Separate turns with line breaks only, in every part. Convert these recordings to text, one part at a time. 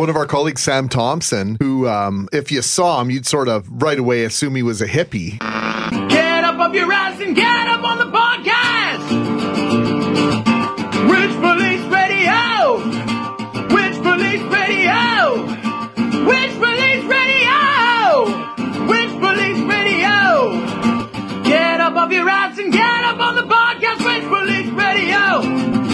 One of our colleagues, Sam Thompson, who, um, if you saw him, you'd sort of right away assume he was a hippie.
Get up off your ass and get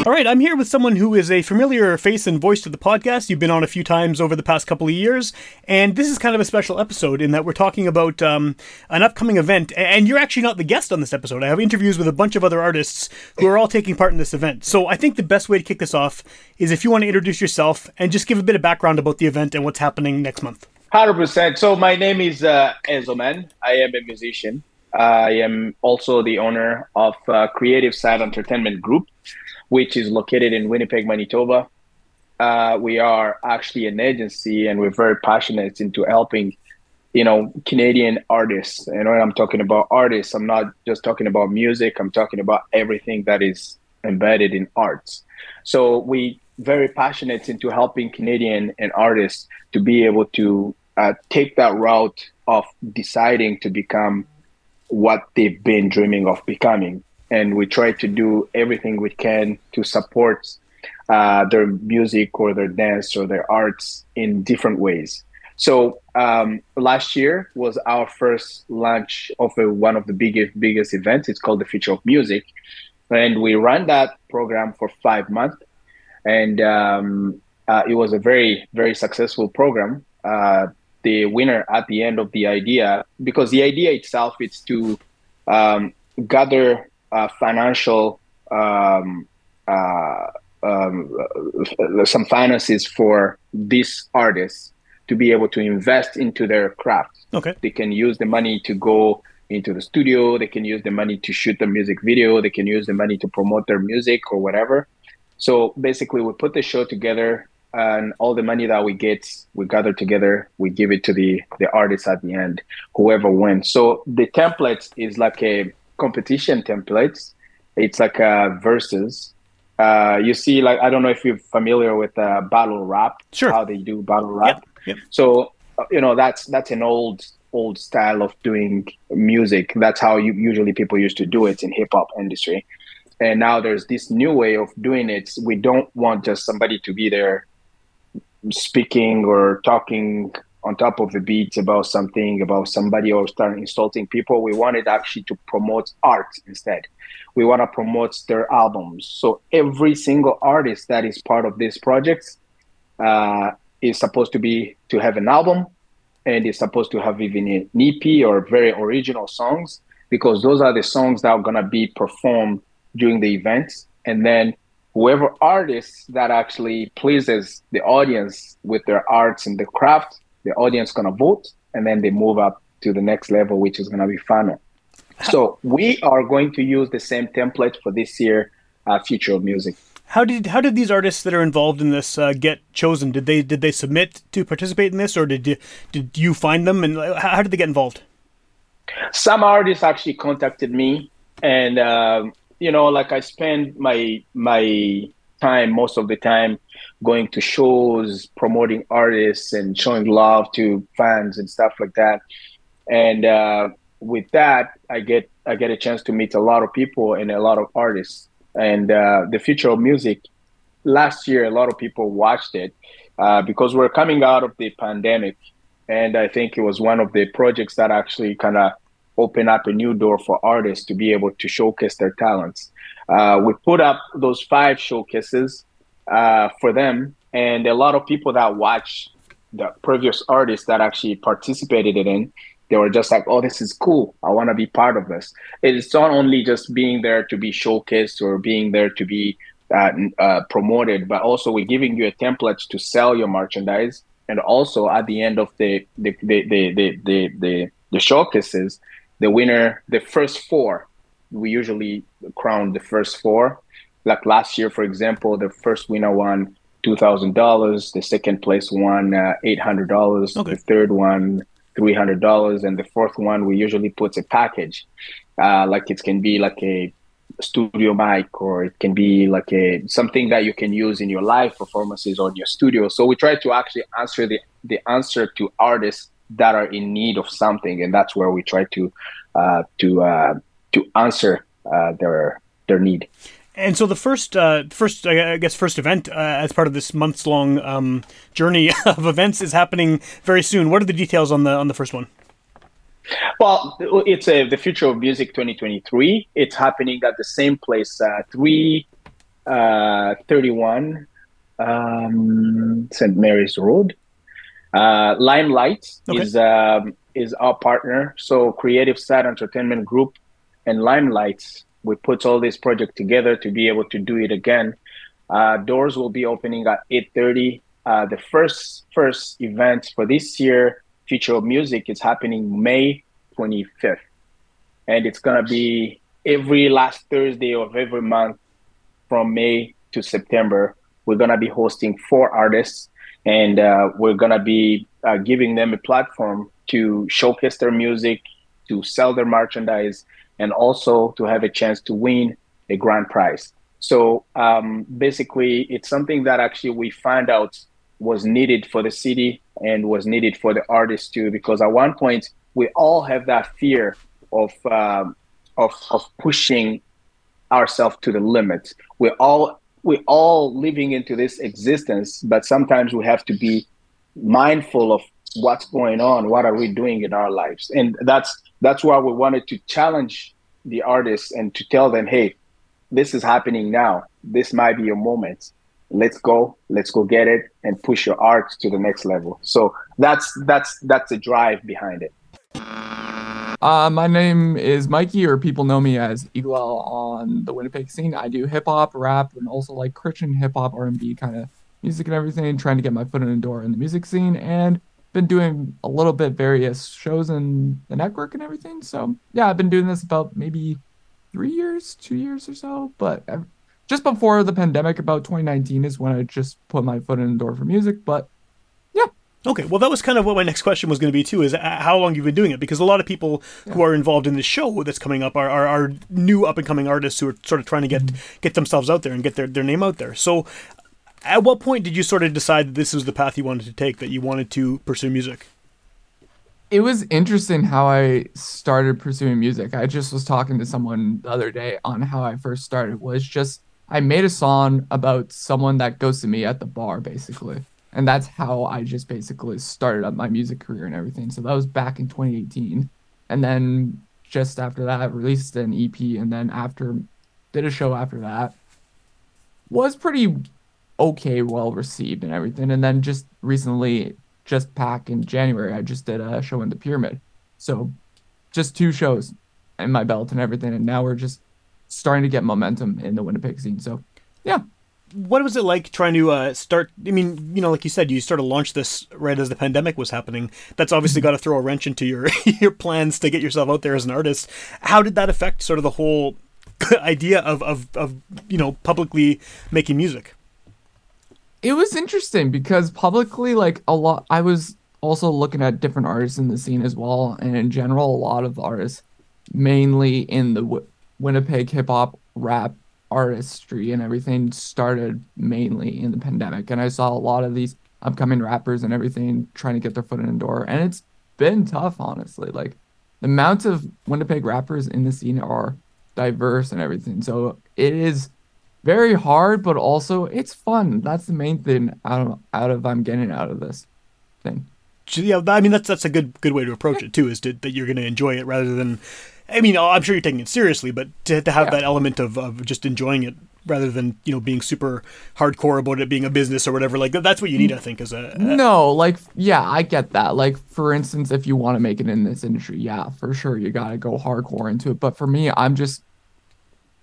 All right, I'm here with someone who is a familiar face and voice to the podcast. You've been on a few times over the past couple of years, and this is kind of a special episode in that we're talking about um, an upcoming event. And you're actually not the guest on this episode. I have interviews with a bunch of other artists who are all taking part in this event. So I think the best way to kick this off is if you want to introduce yourself and just give a bit of background about the event and what's happening next month.
Hundred percent. So my name is uh, Ezoman. I am a musician. I am also the owner of uh, Creative Side Entertainment Group which is located in Winnipeg, Manitoba. Uh, we are actually an agency, and we're very passionate into helping, you know, Canadian artists. And when I'm talking about artists, I'm not just talking about music. I'm talking about everything that is embedded in arts. So we very passionate into helping Canadian and artists to be able to uh, take that route of deciding to become what they've been dreaming of becoming and we try to do everything we can to support uh, their music or their dance or their arts in different ways. So um, last year was our first launch of a, one of the biggest biggest events. It's called the Future of Music, and we ran that program for five months, and um, uh, it was a very very successful program. Uh, the winner at the end of the idea, because the idea itself is to um, gather uh, financial um, uh, um, uh, some finances for these artists to be able to invest into their craft.
Okay.
They can use the money to go into the studio. They can use the money to shoot the music video. They can use the money to promote their music or whatever. So basically, we put the show together, and all the money that we get, we gather together. We give it to the the artists at the end, whoever wins. So the template is like a competition templates. It's like a versus. Uh, you see, like I don't know if you're familiar with uh, battle rap.
Sure.
How they do battle rap.
Yep. Yep.
So uh, you know that's that's an old old style of doing music. That's how you, usually people used to do it in hip hop industry. And now there's this new way of doing it. We don't want just somebody to be there speaking or talking on top of the beat about something about somebody or start insulting people we wanted actually to promote art instead. We want to promote their albums. So every single artist that is part of this project uh, is supposed to be to have an album and is supposed to have even an ep or very original songs because those are the songs that are going to be performed during the event. And then whoever artist that actually pleases the audience with their arts and the craft the audience gonna vote, and then they move up to the next level, which is gonna be final. So we are going to use the same template for this year, uh, Future of Music.
How did how did these artists that are involved in this uh, get chosen? Did they did they submit to participate in this, or did you, did you find them, and how, how did they get involved?
Some artists actually contacted me, and um, you know, like I spend my my time most of the time going to shows, promoting artists, and showing love to fans and stuff like that. And uh, with that, I get I get a chance to meet a lot of people and a lot of artists. And uh, the future of music. Last year, a lot of people watched it uh, because we're coming out of the pandemic, and I think it was one of the projects that actually kind of opened up a new door for artists to be able to showcase their talents. Uh, we put up those five showcases uh, for them, and a lot of people that watch the previous artists that actually participated in They were just like, "Oh, this is cool. I want to be part of this." It's not only just being there to be showcased or being there to be uh, uh, promoted, but also we're giving you a template to sell your merchandise. And also at the end of the the the the the, the, the, the showcases, the winner, the first four, we usually crown the first four. Like last year, for example, the first winner won two thousand dollars. The second place won uh, eight hundred dollars.
Okay.
The third one three hundred dollars, and the fourth one we usually put a package. Uh, like it can be like a studio mic or it can be like a something that you can use in your live performances or in your studio so we try to actually answer the the answer to artists that are in need of something and that's where we try to uh, to uh, to answer uh, their their need
And so the first, uh, first, I guess, first event uh, as part of this months long um, journey of events is happening very soon. What are the details on the on the first one?
Well, it's a, the future of music 2023. It's happening at the same place, uh, 331 um, St. Mary's Road. Uh, Limelight
Okay.
is um, is our partner. So Creative Side Entertainment Group and Limelight, we put all this project together to be able to do it again. Uh, doors will be opening at 8:30. Uh, the first first event for this year, Future of Music, is happening May 25th, and it's gonna be every last Thursday of every month from May to September. We're gonna be hosting four artists, and uh, we're gonna be uh, giving them a platform to showcase their music, to sell their merchandise, and also to have a chance to win a grand prize. So um, basically, it's something that actually we found out was needed for the city and was needed for the artists too, because at one point we all have that fear of um, of, of pushing ourselves to the limit. We're all we're all living into this existence, but sometimes we have to be mindful of what's going on, what are we doing in our lives, and that's that's why we wanted to challenge the artists and to tell them, hey, this is happening now. This might be your moment. Let's go, let's go get it and push your art to the next level. So that's that's that's the drive behind it.
Uh, my name is Mikey, or people know me as Eagle on the Winnipeg scene. I do hip hop, rap, and also like Christian hip hop, R and B kind of music and everything. Trying to get my foot in the door in the music scene, and been doing a little bit various shows in the network and everything. So yeah, I've been doing this about maybe three years, two years or so. But just before the pandemic, about 2019 is when I just put my foot in the door for music. But yeah.
Okay, well, that was kind of what my next question was going to be too. Is uh, how long you've been doing it? Because a lot of people who are involved in this show that's coming up are, are, are new up and coming artists who are sort of trying to get get themselves out there and get their, their name out there. So, at what point did you sort of decide that this was the path you wanted to take? That you wanted to pursue music?
it was interesting how I started pursuing music. I just was talking to someone the other day on how I first started was just I made a song about someone that goes to me at the bar basically. And that's how I just basically started up my music career and everything. So that was back in 2018. And then just after that released an EP and then after did a show after that was pretty okay, well received and everything. And then just recently, just back in January, I just did a show in the Pyramid. So just two shows in my belt and everything. And now we're just starting to get momentum in the Winnipeg scene. So yeah,
What was it like trying to uh, start? I mean, you know, like you said, you sort of launched this right as the pandemic was happening. That's obviously got to throw a wrench into your your plans to get yourself out there as an artist. How did that affect sort of the whole idea of of, of you know publicly making music?
It was interesting because publicly, like a lot, I was also looking at different artists in the scene as well. And in general, a lot of artists, mainly in the w- Winnipeg hip hop rap artistry and everything, started mainly in the pandemic. And I saw a lot of these upcoming rappers and everything trying to get their foot in the door. And it's been tough, honestly. Like the amount of Winnipeg rappers in the scene are diverse and everything. So it is very hard, but also it's fun. That's the main thing out of out of I'm getting out of this thing.
Yeah, I mean that's that's a good good way to approach it too. Is to, that you're going to enjoy it rather than I mean, I'm sure you're taking it seriously, but to, to have
Yeah.
that element of, of just enjoying it rather than you know being super hardcore about it being a business or whatever, like that's what you need, I think, as a.
No, like yeah, I get that. Like for instance, if you want to make it in this industry, yeah, for sure you gotta go hardcore into it. But for me, I'm just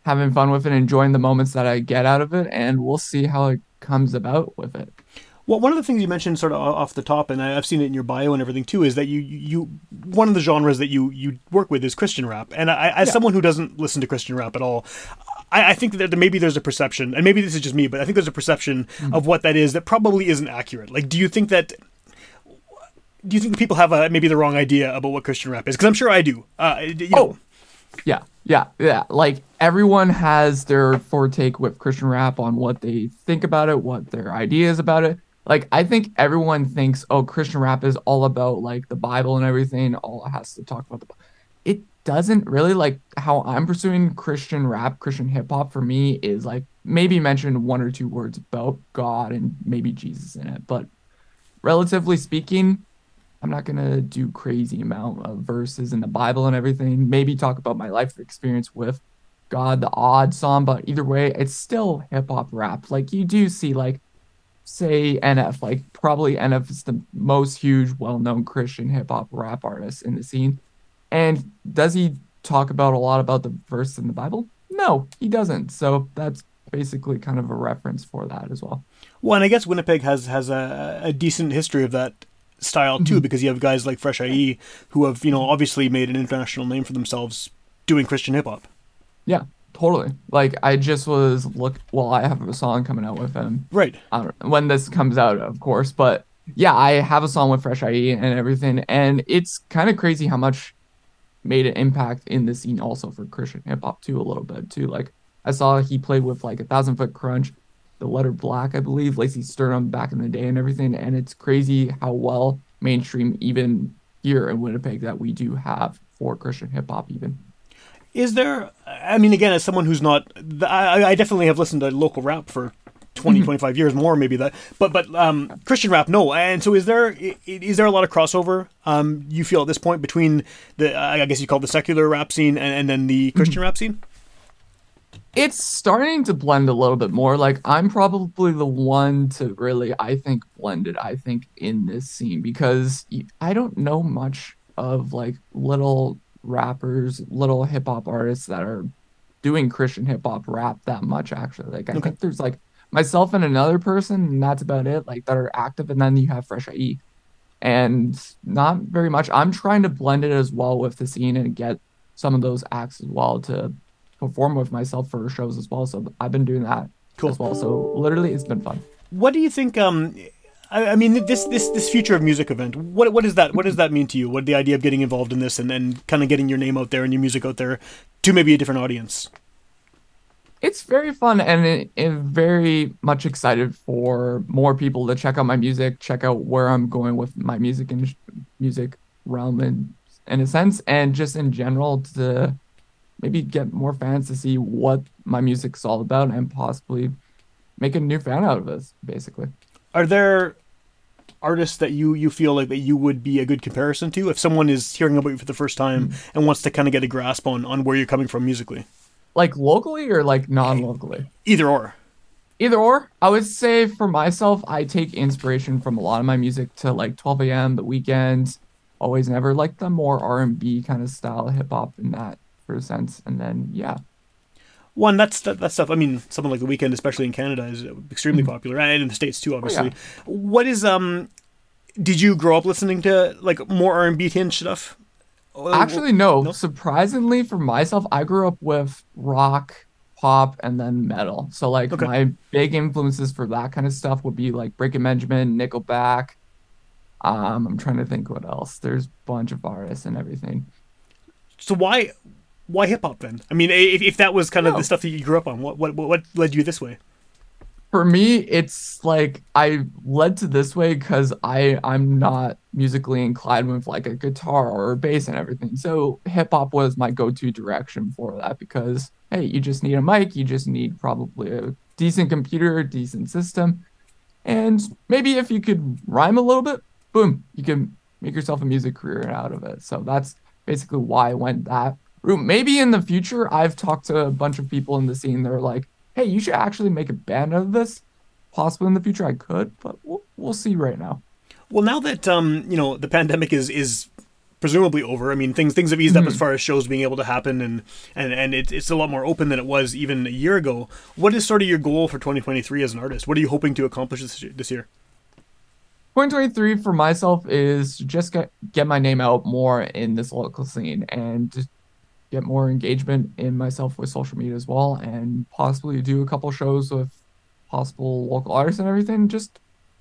having fun with it, enjoying the moments that I get out of it, and we'll see how it comes about with it.
Well, one of the things you mentioned sort of off the top, and I've seen it in your bio and everything too, is that you you one of the genres that you you work with is Christian rap, and I, as
Yeah.
someone who doesn't listen to Christian rap at all. I, I think that maybe there's a perception, and maybe this is just me, but I think there's a perception of what that is that probably isn't accurate. Like, do you think that? Do you think people have a maybe the wrong idea about what Christian rap is? Because I'm sure I do. Uh, you know,
Oh, yeah, yeah, yeah. Like everyone has their foretake with Christian rap on what they think about it, what their ideas about it. Like I think everyone thinks, oh, Christian rap is all about like the Bible and everything. All it has to talk about the. It doesn't really like how I'm pursuing Christian rap, Christian hip hop. For me, is like maybe mention one or two words about God and maybe Jesus in it, but relatively speaking, I'm not gonna do crazy amount of verses in the Bible and everything. Maybe talk about my life experience with God, the odd song, but either way, it's still hip hop rap. Like you do see, like say NF, like probably NF is the most huge, well-known Christian hip hop rap artist in the scene. And does he talk about a lot about the verse in the Bible? No, he doesn't. So that's basically kind of a reference for that as well.
Well, and I guess Winnipeg has has a, a decent history of that style too, mm-hmm. because you have guys like Fresh IE who have you know obviously made an international name for themselves doing Christian hip hop.
Yeah, totally. Like I just was look. Well, I have a song coming out with him.
Right.
When this comes out, of course. But yeah, I have a song with Fresh IE and everything, and it's kind of crazy how much made an impact in the scene also for Christian hip hop too, a little bit too. Like I saw he played with like a Thousand Foot Krutch, the letter black, I believe, Lacey Sturm back in the day and everything, and it's crazy how well mainstream even here in Winnipeg that we do have for Christian hip hop even.
Is there? I mean, again, as someone who's not, I, I definitely have listened to local rap for 20, 25 years more, maybe that. But but um, Christian rap, no. And so, is there is there a lot of crossover? Um, you feel at this point between the I guess you call it the secular rap scene and, and then the Christian rap scene?
it's starting to blend a little bit more. Like I'm probably the one to really, I think, blend it. I think in this scene because i don't know much of like little rappers, little hip hop artists that are doing Christian hip hop rap that much. Actually, like I
Okay.
think there's like myself and another person, and that's about it. Like that are active, and then you have Fresh IE, and not very much. I'm trying to blend it as well with the scene and get some of those acts as well to perform with myself for shows as well. So I've been doing that
Cool.
as well. So literally, it's been fun.
What do you think? Um, I, I mean, this this this future of music event. What what is that? What does that mean to you? What the idea of getting involved in this and and kind of getting your name out there and your music out there to maybe a different audience?
It's very fun and it, it very much excited for more people to check out my music, check out where I'm going with my music and music realm in in a sense, and just in general to maybe get more fans to see what my music's all about and possibly make a new fan out of this, basically.
Are there artists that you you feel like that you would be a good comparison to if someone is hearing about you for the first time mm-hmm. and wants to kind of get a grasp on on where you're coming from musically?
Like locally or like non-locally?
Either or.
either or i would say for myself i take inspiration from a lot of my music to like 12 a.m the weekends always never like the more r&b kind of style hip-hop in that for a sense and then yeah
One that's that, that stuff. I mean, something like The Weeknd, especially in Canada, is extremely popular, and in the states too, obviously. What is um? Did you grow up listening to like more R and B tinged stuff?
actually no.
no?
surprisingly for myself i grew up with rock pop and then metal so like
Okay.
my big influences for that kind of stuff would be like breaking benjamin nickelback um i'm trying to think what else there's a bunch of artists and everything
So why why hip hop then? I mean, if, if that was kind of
No.
the stuff that you grew up on, what what what led you this way?
for me it's like i led to this way because i i'm not musically inclined with like a guitar or a bass and everything so hip-hop was my go-to direction for that because hey you just need a mic you just need probably a decent computer a decent system and maybe if you could rhyme a little bit boom you can make yourself a music career out of it so that's basically why i went that. Maybe in the future, I've talked to a bunch of people in the scene. They're like, "Hey, you should actually make a band out of this." Possibly in the future, I could, but we'll, we'll see right now.
Well, now that um, you know the pandemic is is presumably over. I mean, things things have eased up as far as shows being able to happen, and and and it, it's a lot more open than it was even a year ago. What is sort of your goal for 2023 as an artist? What are you hoping to accomplish this year? This year?
2023 for myself is just get get my name out more in this local scene and get more engagement in myself with social media as well, and possibly do a couple shows with possible local artists and everything. Just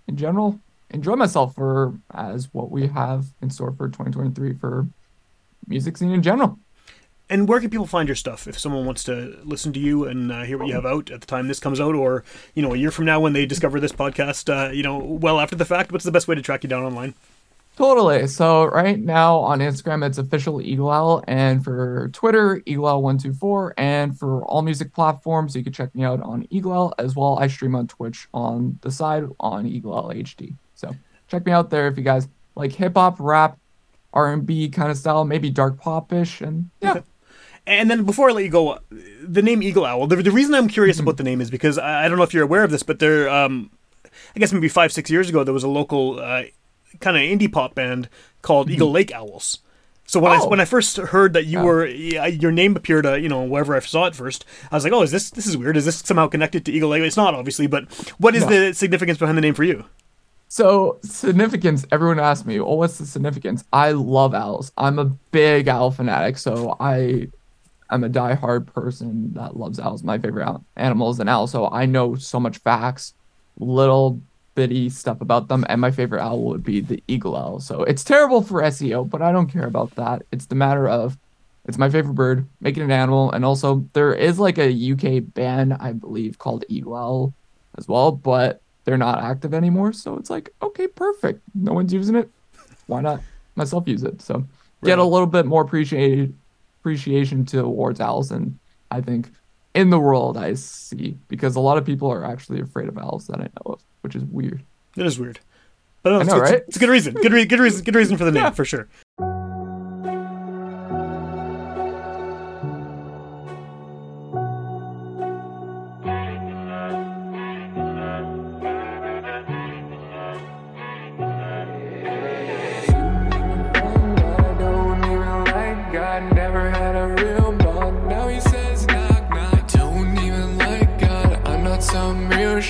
in general, enjoy myself for as what we have in store for 2023 for music scene in general.
And where can people find your stuff if someone wants to listen to you and uh, hear what you have out at the time this comes out, or you know a year from now when they discover this podcast, uh, you know, well after the fact? What's the best way to track you down online?
Totally. So right now on Instagram, it's official Eagle Owl, and for Twitter, Eagle Owl one two four, and for all music platforms, you can check me out on Eagle Owl as well. I stream on Twitch on the side on Eagle Owl HD. So check me out there if you guys like hip hop, rap, R and B kind of style, maybe dark popish, and yeah.
And then before I let you go, the name Eagle Owl. The, the reason I'm curious about the name is because I, I don't know if you're aware of this, but there, um, I guess maybe five six years ago, there was a local uh, kind of indie pop band called Eagle Lake Owls. So when I
Oh.
when I first heard that you
Yeah.
were your name appeared, uh, you know, wherever I saw it first, I was like, oh, is this this is weird? Is this somehow connected to Eagle Lake? It's not obviously, but what is
No.
the significance behind the name for you?
So significance, everyone asks me, well, what's the significance? I love owls. I'm a big owl fanatic, so I I'm a diehard person that loves owls. My favorite animal is an owl, so I know so much facts, little bitty stuff about them, and my favorite owl would be the eagle owl. So it's terrible for SEO, but I don't care about that. It's the matter of it's my favorite bird, make it an animal, and also there is like a UK band, I believe, called Eagle Owl as well, but they're not active anymore. So it's like, okay, perfect. No one's using it. Why not myself use it? So get a little bit more appreciated appreciation towards owls and I think in the world I see because a lot of people are actually afraid of owls that I know of, which is weird.
That is weird. But no,
I
it's,
know,
it's-
right?
it's a good reason. Good, re- good reason. Good reason for the name
Yeah.
for sure.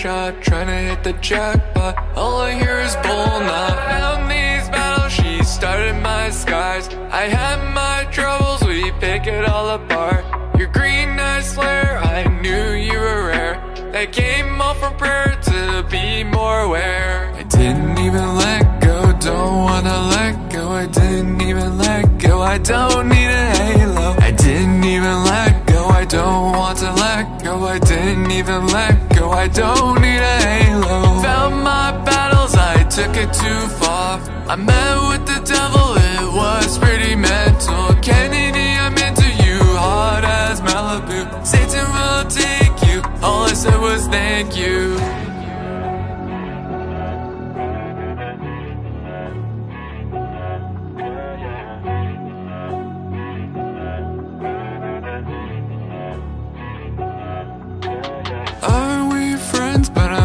Shot trying to hit the jackpot. All I hear is bull not found these battles. She started my skies. I had my troubles, we pick it all apart. Your green eyes flare, I knew you were rare. That came all from prayer to be more aware. I didn't even let go, don't wanna let go. I didn't even let go, I don't need a halo. I didn't even let go, I don't want to let go. I didn't even let go, I don't need a halo. Found my battles, I took it too far. I met with the devil, it was pretty mental. Kennedy, I'm into you, hard as Malibu. Satan will take you, all I said was thank you.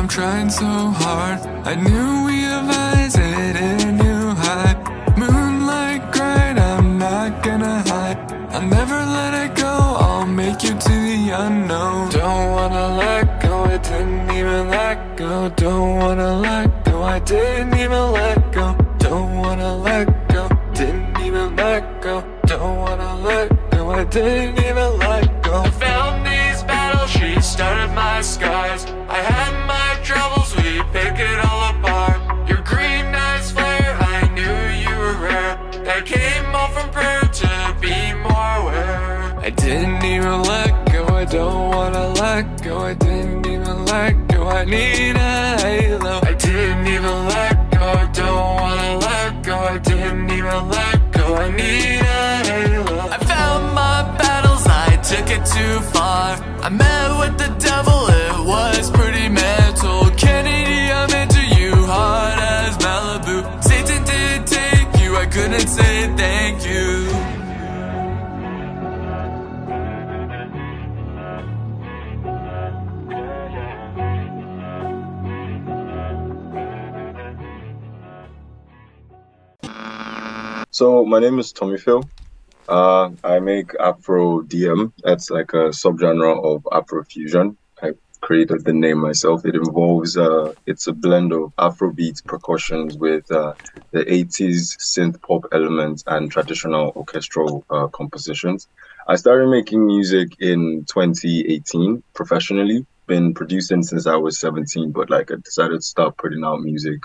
I'm trying so hard. I knew we have eyes, a new high. Moonlight bright, I'm not gonna hide. I'll never let it go, I'll make you to the unknown. Don't wanna let go, I didn't even let go. Don't wanna let go, I didn't even let go. Don't wanna let go, didn't even let go. Don't wanna let go, I didn't even let go. I found these battles, she started my skies. I had didn't even let go, I need a halo. I didn't even let go, I don't wanna let go. I didn't even let go, I need a halo. I found my battles, I took it too far. I met with the devil, it was pretty mental. Kennedy, I'm into you, hard as Malibu. Satan did take you, I couldn't say
So my name is TommyPhyll. Uh, I make Afro DM. That's like a subgenre of Afro fusion. I created the name myself. It involves uh, it's a blend of Afrobeat percussions with uh, the 80s synth pop elements and traditional orchestral uh, compositions. I started making music in 2018 professionally. Been producing since I was 17, but like I decided to start putting out music,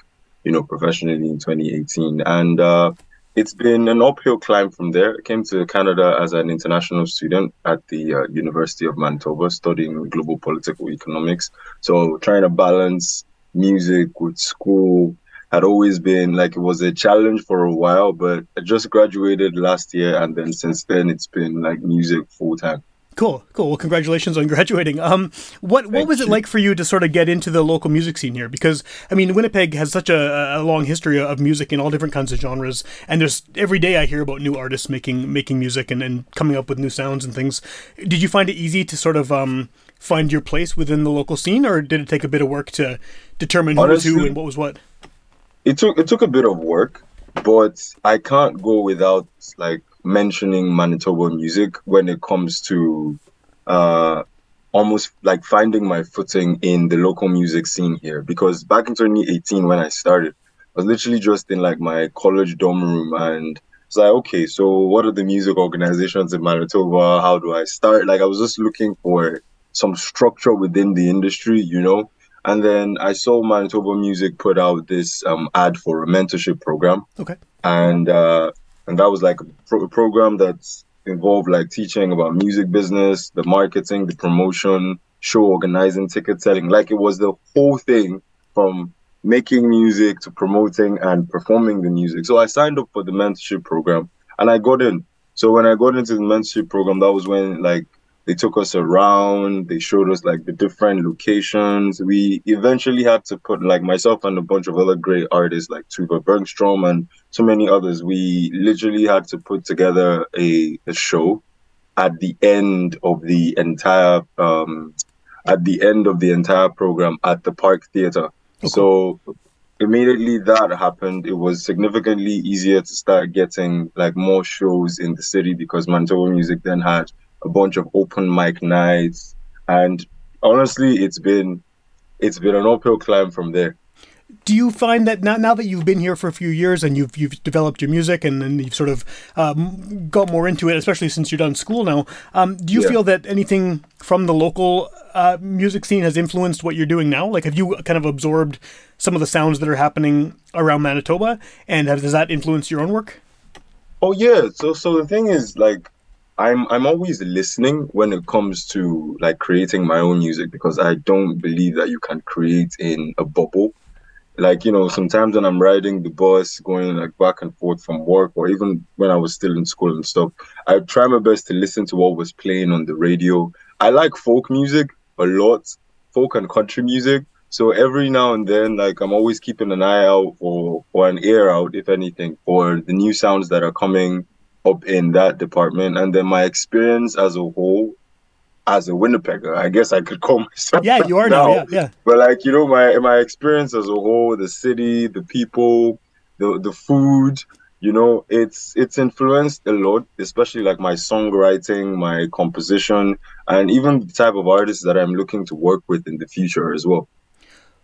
you know, professionally in 2018. And uh, it's been an uphill climb from there. I came to Canada as an international student at the uh, University of Manitoba studying global political economics. So trying to balance music with school had always been like it was a challenge for a while, but I just graduated last year and then since then it's been like music full time.
Cool, cool. Well, congratulations on graduating. Um, what what
Thank
was it
you.
like for you to sort of get into the local music scene here? Because I mean, Winnipeg has such a, a long history of music in all different kinds of genres, and there's every day I hear about new artists making making music and, and coming up with new sounds and things. Did you find it easy to sort of um, find your place within the local scene, or did it take a bit of work to determine who was who and what was what?
it took it took a bit of work, but I can't go without like mentioning Manitoba music when it comes to uh almost like finding my footing in the local music scene here. Because back in 2018 when I started I was literally just in like my college dorm room and it's like okay so what are the music organizations in Manitoba? How do I start? Like I was just looking for some structure within the industry you know? And then I saw Manitoba Music put out this um, ad for a mentorship program,
Okay.
and uh, and that was like a, pro- a program that's involved like teaching about music business, the marketing, the promotion, show organizing, ticket selling. Like it was the whole thing from making music to promoting and performing the music. So I signed up for the mentorship program, and I got in. So when I got into the mentorship program, that was when like they took us around they showed us like the different locations. We eventually had to put like myself and a bunch of other great artists like tuva bergstrom and so many others we literally had to put together a, a show at the end of the entire um at the end of the entire program at the park theater so immediately that happened it was significantly easier to start getting like more shows in the city because manitoba music then had a bunch of open mic nights and honestly it's been it's been an uphill climb from there
do you find that now, now that you've been here for a few years and you've you've developed your music and, and you've sort of um, got more into it, especially since you're done school now, um, do you
Yeah.
feel that anything from the local uh, music scene has influenced what you're doing now? Like, have you kind of absorbed some of the sounds that are happening around Manitoba, and have, does that influence your own work?
Oh yeah. So so the thing is like I'm I'm always listening when it comes to like creating my own music because I don't believe that you can create in a bubble. Like, you know, sometimes when I'm riding the bus going like back and forth from work or even when I was still in school and stuff, I try my best to listen to what was playing on the radio. I like folk music a lot, folk and country music. So every now and then, like I'm always keeping an eye out or or an ear out, if anything, for the new sounds that are coming up in that department. And then my experience as a whole, as a Winnipegger, I guess I could call myself.
Yeah, you are now. Yeah, yeah.
But like you know, my my experience as a whole, the city, the people, the the food, you know, it's it's influenced a lot, especially like my songwriting, my composition, and even the type of artists that I'm looking to work with in the future as well.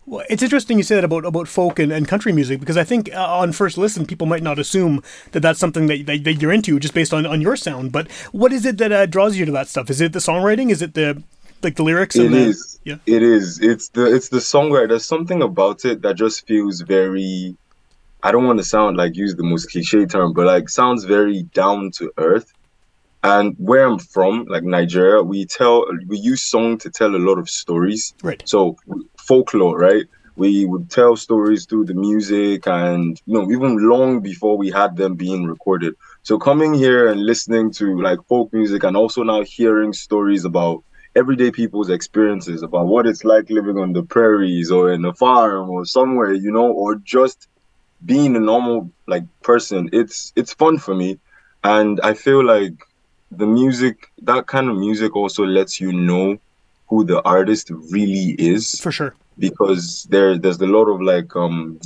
Well, it's interesting you say that about, about folk and, and country music because I think uh, on first listen people might not assume that that's something that, that, that you're into just based on, on your sound. But what is it that uh, draws you to that stuff? Is it the songwriting? Is it the like the lyrics?
It
the,
is.
Yeah.
It is. It's the it's the songwriting. There's something about it that just feels very. I don't want to sound like use the most cliche term, but like sounds very down to earth. And where I'm from, like Nigeria, we tell we use song to tell a lot of stories.
Right.
So folklore, right? We would tell stories through the music, and you know, even long before we had them being recorded. So coming here and listening to like folk music, and also now hearing stories about everyday people's experiences about what it's like living on the prairies or in a farm or somewhere, you know, or just being a normal like person. It's it's fun for me, and I feel like the music, that kind of music, also lets you know who the artist really is
For sure.
because there there's a lot of like um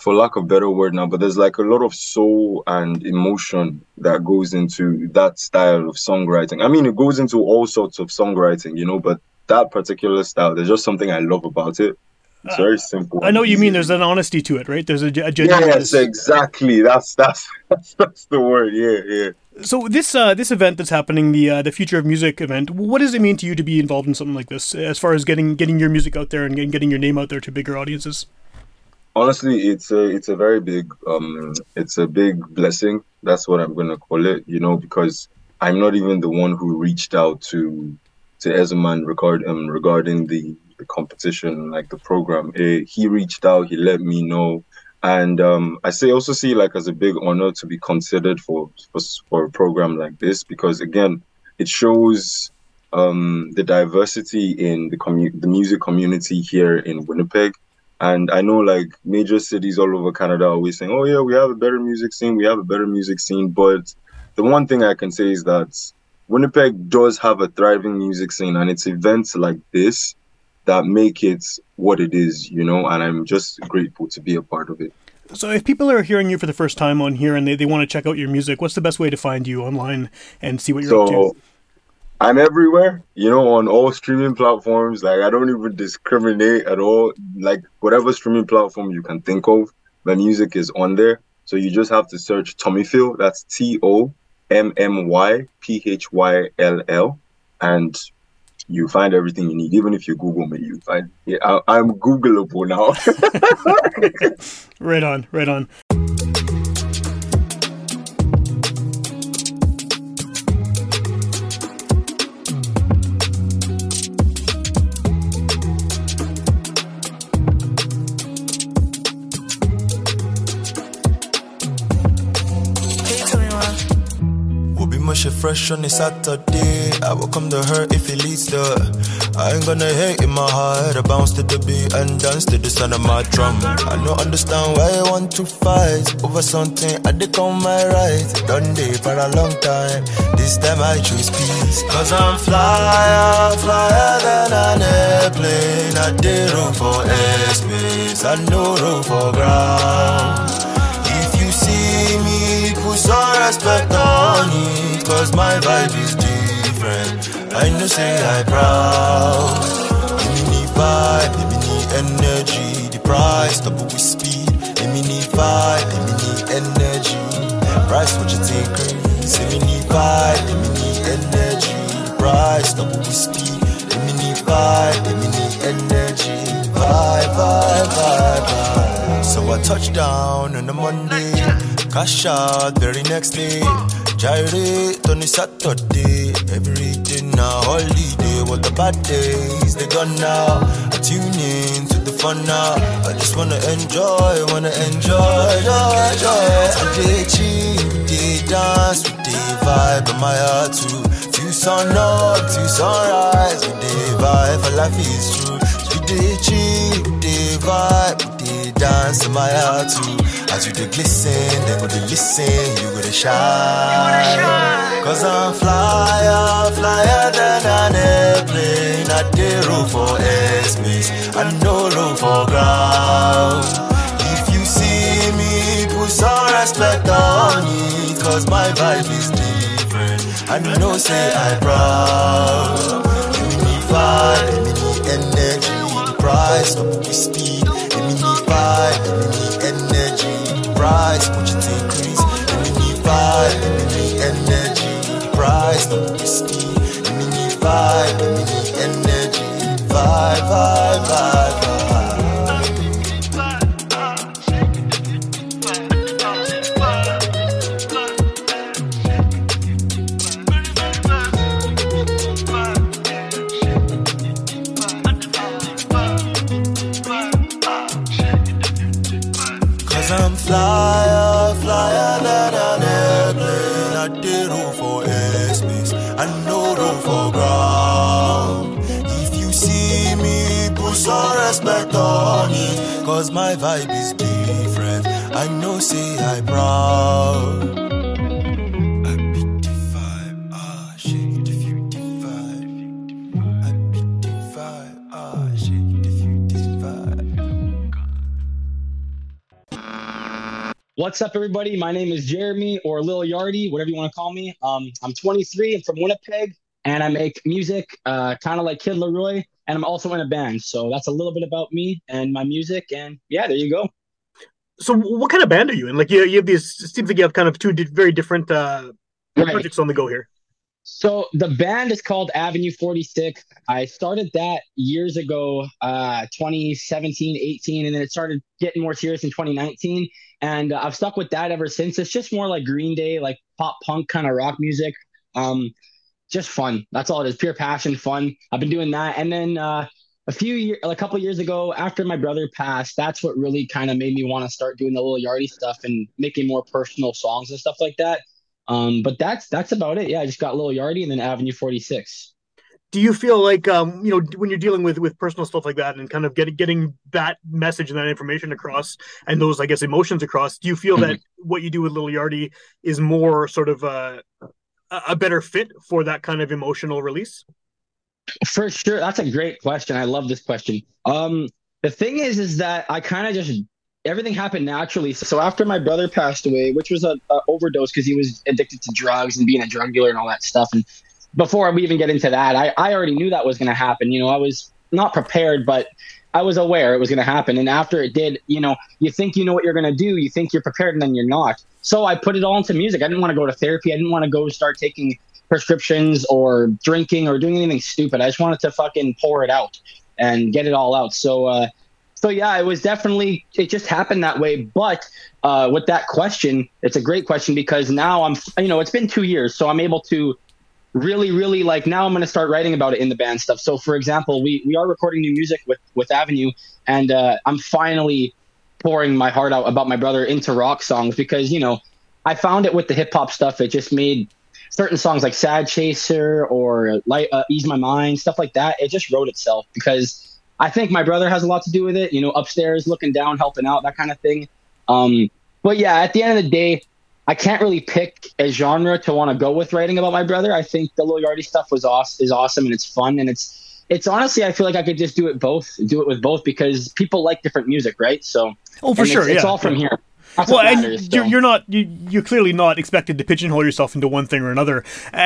for lack of better word now, but there's like a lot of soul and emotion that goes into that style of songwriting. I mean, it goes into all sorts of songwriting, you know, but that particular style, there's just something I love about it. It's very simple.
I know you mean. There's an honesty to it, right? There's a, a genuine.
Yes, exactly. That's that's that's, that's the word. Yeah, yeah.
So this uh, this event that's happening, the uh, the Future of Music event, what does it mean to you to be involved in something like this, as far as getting getting your music out there and getting, your name out there to bigger audiences?
honestly it's a it's a very big um it's a big blessing. That's what i'm gonna call it you know because i'm not even the one who reached out to to Ezoman regard um regarding the the competition like the program. Eh, he reached out he let me know and um i say also see like as a big honor to be considered for for, for a program like this because again it shows um the diversity in the commu- the music community here in winnipeg and I know like major cities all over Canada are always saying, oh, yeah, we have a better music scene, we have a better music scene. But the one thing I can say is that Winnipeg does have a thriving music scene, and it's events like this that make it what it is, you know, and I'm just grateful to be a part of it.
So if people are hearing you for the first time on here and they, they want to check out your music, what's the best way to find you online and see what you're up
So
to?
I'm everywhere, you know, on all streaming platforms. Like I don't even discriminate at all. Like whatever streaming platform you can think of, my music is on there. So you just have to search TommyPhyll. That's T O M M Y P H Y L L, and you find everything you need. Even if you Google me, you find. Yeah, I, I'm Googleable now.
Right on, right on.
Fresh on a Saturday. I will come to her if it leads to. I ain't gonna hate in my heart. I bounce to the beat and dance to the sound of my drum. I don't understand why you want to fight over something I did on my right. Done day for a long time. This time I choose peace. Cause I'm flyer, flyer than an airplane. I did room for airspace. I no room for ground. If you see me, put some respect on it, cause my vibe is different. I know say I proud. Give me vibe, give me energy, the price, double with speed. Give me the vibe, give me the energy. Price what you take. Eh? Give me the vibe, give me energy, the price, double with speed. Give me the vibe, give me energy, vibe, vibe, vibe, vibe. So I touch down on a Monday, cash out very next day. Gyrate on a Saturday, everything a holiday. What the bad days, they gone now. I tune in to the fun now. I just wanna enjoy, wanna enjoy, joy, joy. I dey chill, dey dance, we dey vibe in my heart too. Till sun up, till sunrise, we dey vibe, for life is true. We dey chill, dey vibe, dey dance in my heart too. As you dey glisten, they go dey listen, you go dey shine. Cause I'm flyer, flyer than an airplane. I dey room for airspace, I no room for ground. If you see me, put some respect on it, cause my vibe is different. I know say I proud. Me me the energy, the price, up the speed. Give me the price, put you think increase. Give me the vibe, give me the energy, price, the speed. Give me the vibe, give me the energy, vibe, vibe,
What's up, everybody? My name is Jeremy or Lil Yardii, whatever you want to call me. Um, I'm 23. I'm from Winnipeg, and I make music, uh, kind of like Kid LAROI, and I'm also in a band. So that's a little bit about me and my music. And yeah, there you go.
So, what kind of band are you in? Like, you, you have these. It seems like you have kind of two di- very different uh,
Right.
projects on the go here.
So the band is called Avenue 46. I started that years ago, uh, 2017, 18, and then it started getting more serious in 2019. And uh, I've stuck with that ever since. It's just more like Green Day, like pop punk kind of rock music. Um, just fun. That's all it is. Pure passion, fun. I've been doing that. And then uh, a few years, a couple years ago, after my brother passed, that's what really kind of made me want to start doing the little Yardii stuff and making more personal songs and stuff like that. Um, but that's that's about it. Yeah, I just got Little Yardii and then Avenue 46.
Do you feel like, um, you know, when you're dealing with with personal stuff like that and kind of getting getting that message and that information across and those, I guess, emotions across, do you feel that what you do with Little Yardii is more sort of a a better fit for that kind of emotional release?
For sure, that's a great question. I love this question. Um, the thing is, is that I kind of just everything happened naturally. So after my brother passed away, which was a, a overdose because he was addicted to drugs and being a drug dealer and all that stuff, and before we even get into that, I, I already knew that was going to happen. You know, I was not prepared, but I was aware it was going to happen. And after it did, you know, you think you know what you're going to do, you think you're prepared, and then you're not. So I put it all into music. I didn't want to go to therapy. I didn't want to go start taking prescriptions or drinking or doing anything stupid. I just wanted to fucking pour it out and get it all out. So, uh, so yeah, it was definitely it just happened that way. But uh, with that question, it's a great question because now I'm, you know, it's been two years, so I'm able to really really like now i'm going to start writing about it in the band stuff. So for example we we are recording new music with with avenue and uh, i'm finally pouring my heart out about my brother into rock songs because you know i found it with the hip hop stuff. It just made certain songs like sad chaser or like uh, ease my mind stuff like that it just wrote itself because i think my brother has a lot to do with it you know upstairs looking down helping out that kind of thing. Um but yeah at the end of the day I can't really pick a genre to want to go with writing about my brother. I think the Lil Yardii stuff was awesome, is awesome and it's fun and it's it's honestly I feel like I could just do it both, do it with both because people like different music, right? So
Oh, for sure,
it's, it's all from here. That's
well,
what
and you're,
so.
you're not you, you're clearly not expected to pigeonhole yourself into one thing or another. Uh,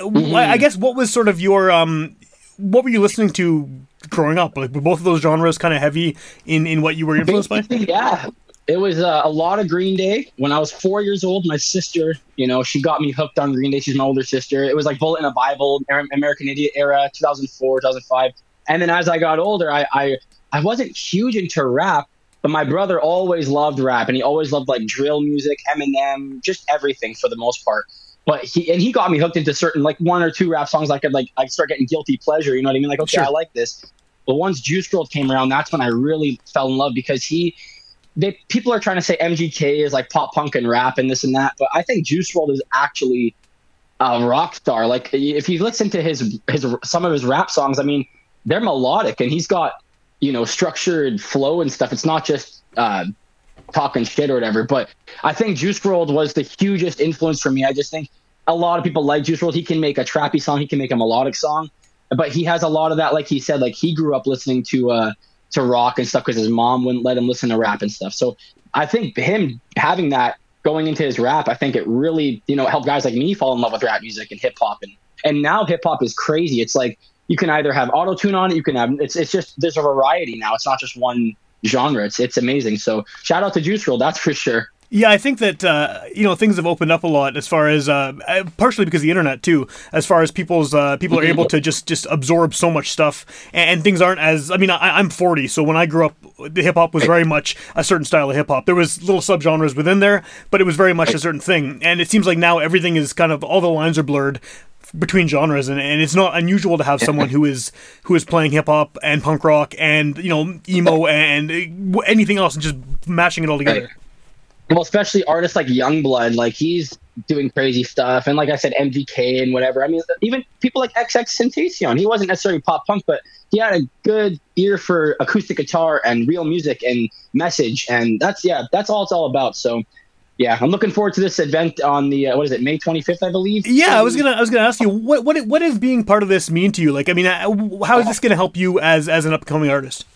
Mm-hmm.
I I guess what was sort of your um, what were you listening to growing up? Like were both of those genres kind of heavy in in what you were influenced by?
Yeah. It was uh, a lot of Green Day. When I was four years old, my sister, you know, she got me hooked on Green Day. She's my older sister. It was like Bullet in a Bible, American Idiot era, 2004, 2005. And then as I got older, I, I, I wasn't huge into rap, but my brother always loved rap and he always loved like drill music, Eminem, just everything for the most part. But he and he got me hooked into certain like one or two rap songs. I could like I start getting guilty pleasure. You know what I mean? Like okay,
Sure.
I like this. But once Juice WRLD came around, that's when I really fell in love because he they people are trying to say MGK is like pop punk and rap and this and that, but I think Juice WRLD is actually a rock star. Like if you listen to his his some of his rap songs, I mean, they're melodic and he's got you know structured flow and stuff. It's not just uh, talking shit or whatever. But I think Juice WRLD was the hugest influence for me. I just think a lot of people like Juice WRLD. He can make a trappy song, he can make a melodic song, but he has a lot of that. Like he said, like he grew up listening to uh, to rock and stuff because his mom wouldn't let him listen to rap and stuff. So I think him having that going into his rap, I think it really you know helped guys like me fall in love with rap music and hip hop and and now hip hop is crazy. It's like you can either have auto tune on it, you can have it's it's just there's a variety now. It's not just one genre. It's it's amazing. So shout out to Juice WRLD, that's for sure.
Yeah, I think that uh, you know things have opened up a lot as far as uh, uh, partially because of the internet too. As far as people's uh, people are able to just just absorb so much stuff, and, and things aren't as. I mean, I, I'm 40, so when I grew up, the hip hop was very much a certain style of hip hop. There was little subgenres within there, but it was very much a certain thing. And it seems like now everything is kind of all the lines are blurred between genres and, and it's not unusual to have someone who is who is playing hip hop and punk rock and you know emo and uh, anything else and just mashing it all together.
Well, especially artists like Yungblud, like he's doing crazy stuff, and like I said, MGK and whatever. I mean, even people like XXXTentacion, he wasn't necessarily pop punk, but he had a good ear for acoustic guitar and real music and message, and that's yeah, that's all it's all about. So. Yeah, I'm looking forward to this event on the uh, what is it, May 25th, I believe.
Yeah, I was gonna I was gonna ask you what what what does being part of this mean to you? Like, I mean, uh, how is this gonna help you as as an upcoming artist?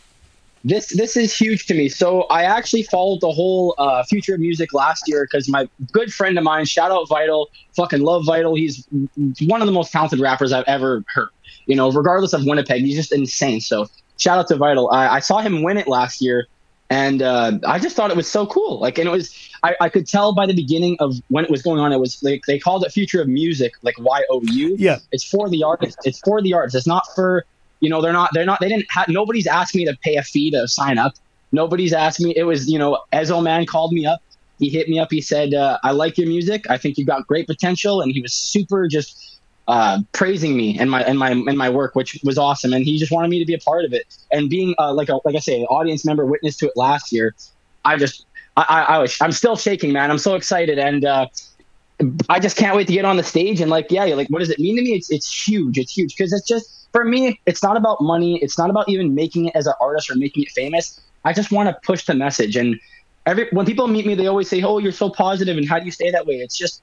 This this is huge to me. So I actually followed the whole uh, future of music last year because my good friend of mine, shout out Vital, fucking love Vital. He's one of the most talented rappers I've ever heard. You know, regardless of Winnipeg, he's just insane. So shout out to Vital. I, I saw him win it last year, and uh, I just thought it was so cool. Like, and it was I, I could tell by the beginning of when it was going on. It was like they called it Future of Music, like Y O U.
Yeah.
It's for the artist. It's for the artist. It's not for you know. They're not. They're not. They didn't. have nobody's asked me to pay a fee to sign up. Nobody's asked me. It was you know. Ezoman called me up. He hit me up. He said, uh, "I like your music. I think you've got great potential." And he was super just uh, praising me and my and my and my work, which was awesome. And he just wanted me to be a part of it. And being uh, like a like I say, an audience member, witness to it last year. I just I I, was I'm still shaking, man. I'm so excited and. uh I just can't wait to get on the stage and like, yeah, like, what does it mean to me? It's it's huge. It's huge because it's just for me. It's not about money. It's not about even making it as an artist or making it famous. I just want to push the message. And every when people meet me, they always say, "Oh, you're so positive," and how do you stay that way? It's just,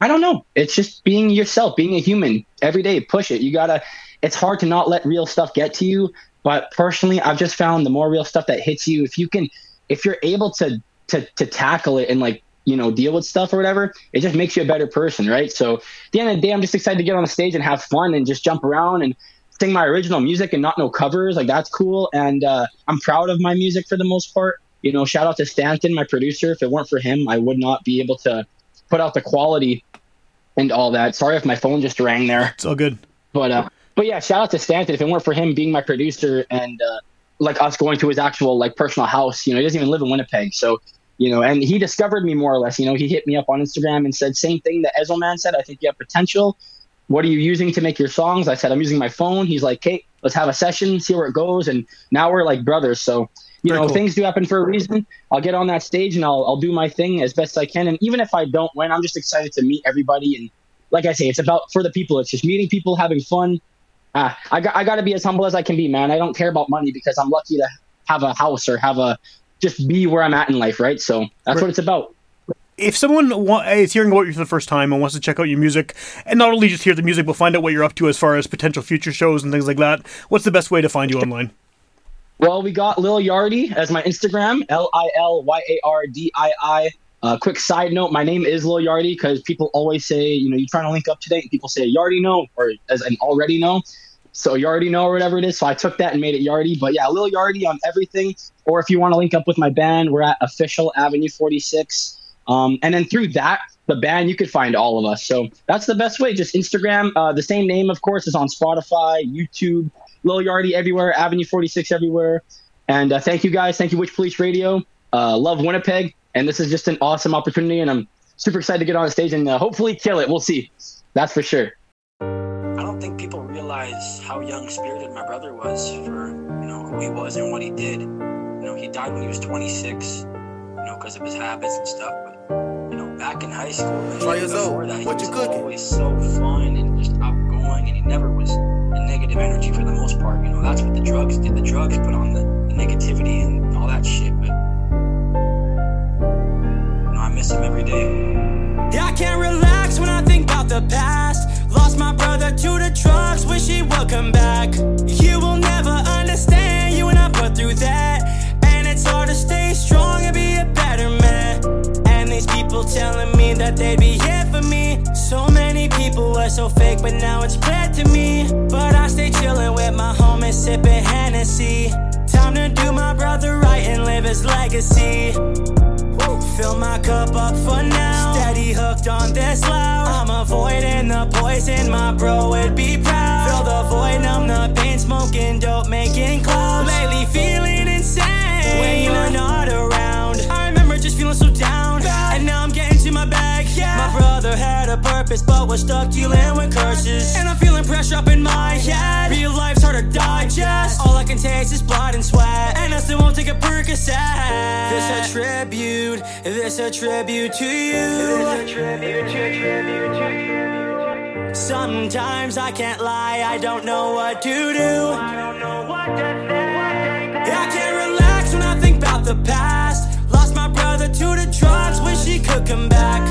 I don't know. It's just being yourself, being a human every day. Push it. You gotta. It's hard to not let real stuff get to you. But personally, I've just found the more real stuff that hits you, if you can, if you're able to to to tackle it and like you know deal with stuff or whatever it just makes you a better person right so at the end of the day i'm just excited to get on the stage and have fun and just jump around and sing my original music and not no covers like that's cool and uh, i'm proud of my music for the most part you know shout out to stanton my producer if it weren't for him i would not be able to put out the quality and all that sorry if my phone just rang there
It's all good.
but uh, but yeah, shout out to Stanton. If it weren't for him being my producer and uh, like us going to his actual like personal house, you know, he doesn't even live in Winnipeg, so you know, and he discovered me more or less. You know, he hit me up on Instagram and said same thing that Ezoman said. I think you have potential. What are you using to make your songs? I said I'm using my phone. He's like, hey, let's have a session, see where it goes, and now we're like brothers. So you
Very
know,
cool.
things do happen for a reason. I'll get on that stage and I'll I'll do my thing as best I can. And even if I don't win, I'm just excited to meet everybody. And like I say, it's about for the people. It's just meeting people, having fun. Uh, I got I got to be as humble as I can be, man. I don't care about money because I'm lucky to have a house or have a just be where I'm at in life, right? So that's
Right.
what it's about.
If someone is hearing about you for the first time and wants to check out your music, and not only just hear the music, but find out what you're up to as far as potential future shows and things like that, what's the best way to find you online?
Well, we got Lil Yardii as my Instagram, L I L Y A R D I I. Uh, quick side note: my name is Lil Yardii because people always say, you know, you're trying to link up today, and people say Yardy know or as an already know. So you already know or whatever it is. So I took that and made it Yardy. But yeah, Lil Yardii on everything. Or if you want to link up with my band, we're at Official Avenue 46. Um, and then through that, the band, you could find all of us. So that's the best way. Just Instagram. Uh, the same name, of course, is on Spotify, YouTube, Lil Yardii everywhere, Avenue 46 everywhere. And uh, thank you guys. Thank you, Witchpolice Radio. Uh, love Winnipeg. And this is just an awesome opportunity. And I'm super excited to get on stage and uh, hopefully kill it. We'll see. That's for sure.
I don't think people realize how young spirited my brother was for you know who he was and what he did. You know, he died when he was 26, you know, because of his habits and stuff. But back in high school, and
Try
even
yours out.
before that, he
What
was
you cooking?
always so fun and just outgoing, and he never was a negative energy for the most part. You know, that's what the drugs did. The drugs put on the, the negativity and all that shit. But you know, I miss him every day.
Yeah, I can't relax when I think about the past. Lost my brother to the drugs, wish he would come back. You will never understand, you and I put through that. And it's hard to stay strong and be a people telling me that they'd be here for me. So many people were so fake, but now it's clear to me. But I stay chillin' with my homies, sipping Hennessy. Time to do my brother right and live his legacy. Fill my cup up for now. Steady hooked on this loud. I'm avoiding the poison, my bro would be proud. Fill the void, numb the pain, smoking dope, making clouds. Lately feeling insane when you're not around. My brother had a purpose, but was stuck dealing with curses. And I'm feeling pressure up in my head. Real life's hard to digest. All I can taste is blood and sweat, and I still won't take a Percocet. This a tribute, this a tribute to you. Sometimes I can't lie, I don't know what to do. Yeah, I can't relax when I think about the past. To the drugs, wish she could come back.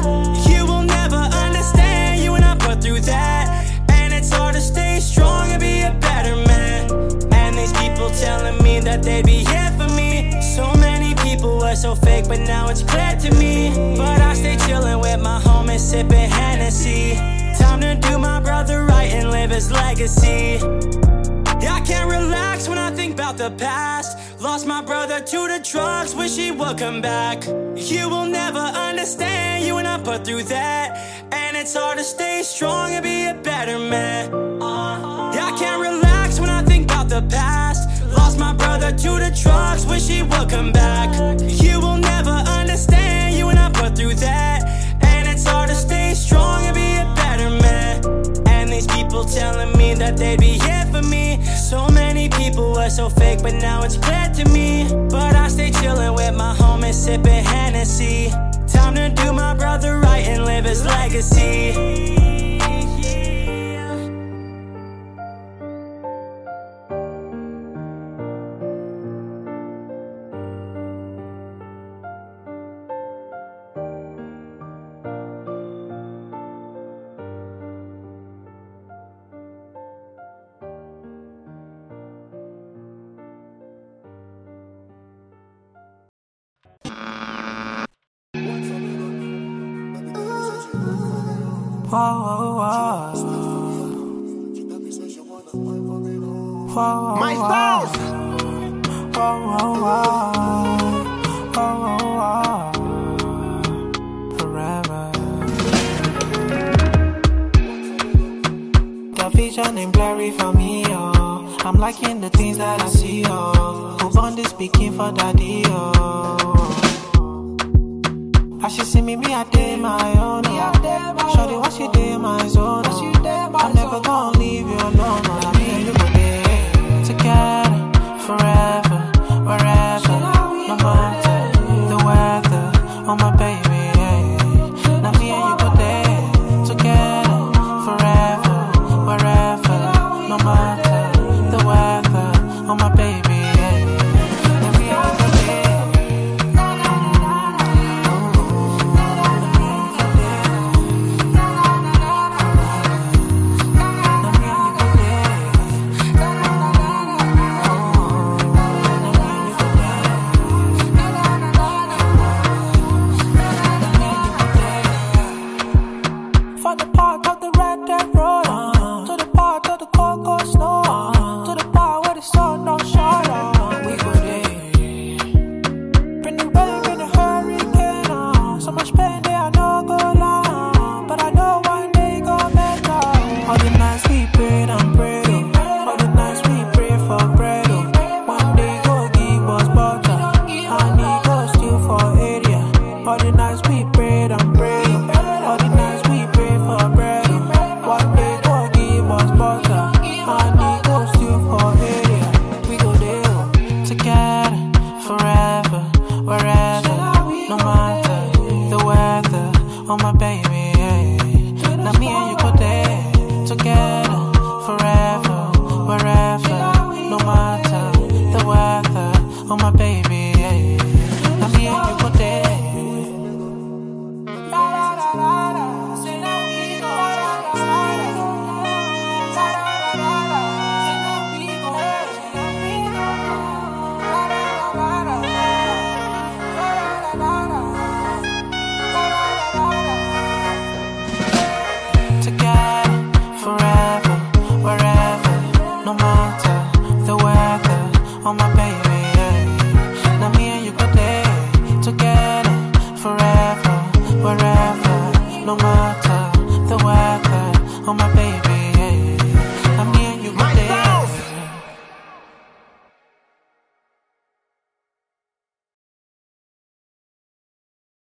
You will never understand, you and I put through that. And it's hard to stay strong and be a better man. And these people telling me that they'd be here for me. So many people were so fake, but now it's clear to me. But I stay chilling with my homies, sipping Hennessy. Time to do my brother right and live his legacy. I can't relax when I think about the past. Lost my brother to the drugs, wish he would come back. You will never understand, you and I put through that. And it's hard to stay strong and be a better man. Uh, yeah, I can't relax when I think about the past. Lost my brother to the drugs, wish he would come back. You will never understand, you and I put through that. And it's hard to stay strong and be a better man. And these people telling me that they'd be here for me. People were so fake, but now it's clear to me. But I stay chillin' with my homies, sippin' Hennessy. Time to do my brother right and live his legacy.
The vision ain't blurry for me, oh. I'm liking the things that I see, oh. Who born this speaking for daddy, oh. As she see me, me I day my own. Show the what she day my zone. I'm never gonna leave you alone. I mean, you go day together, forever, wherever. No matter.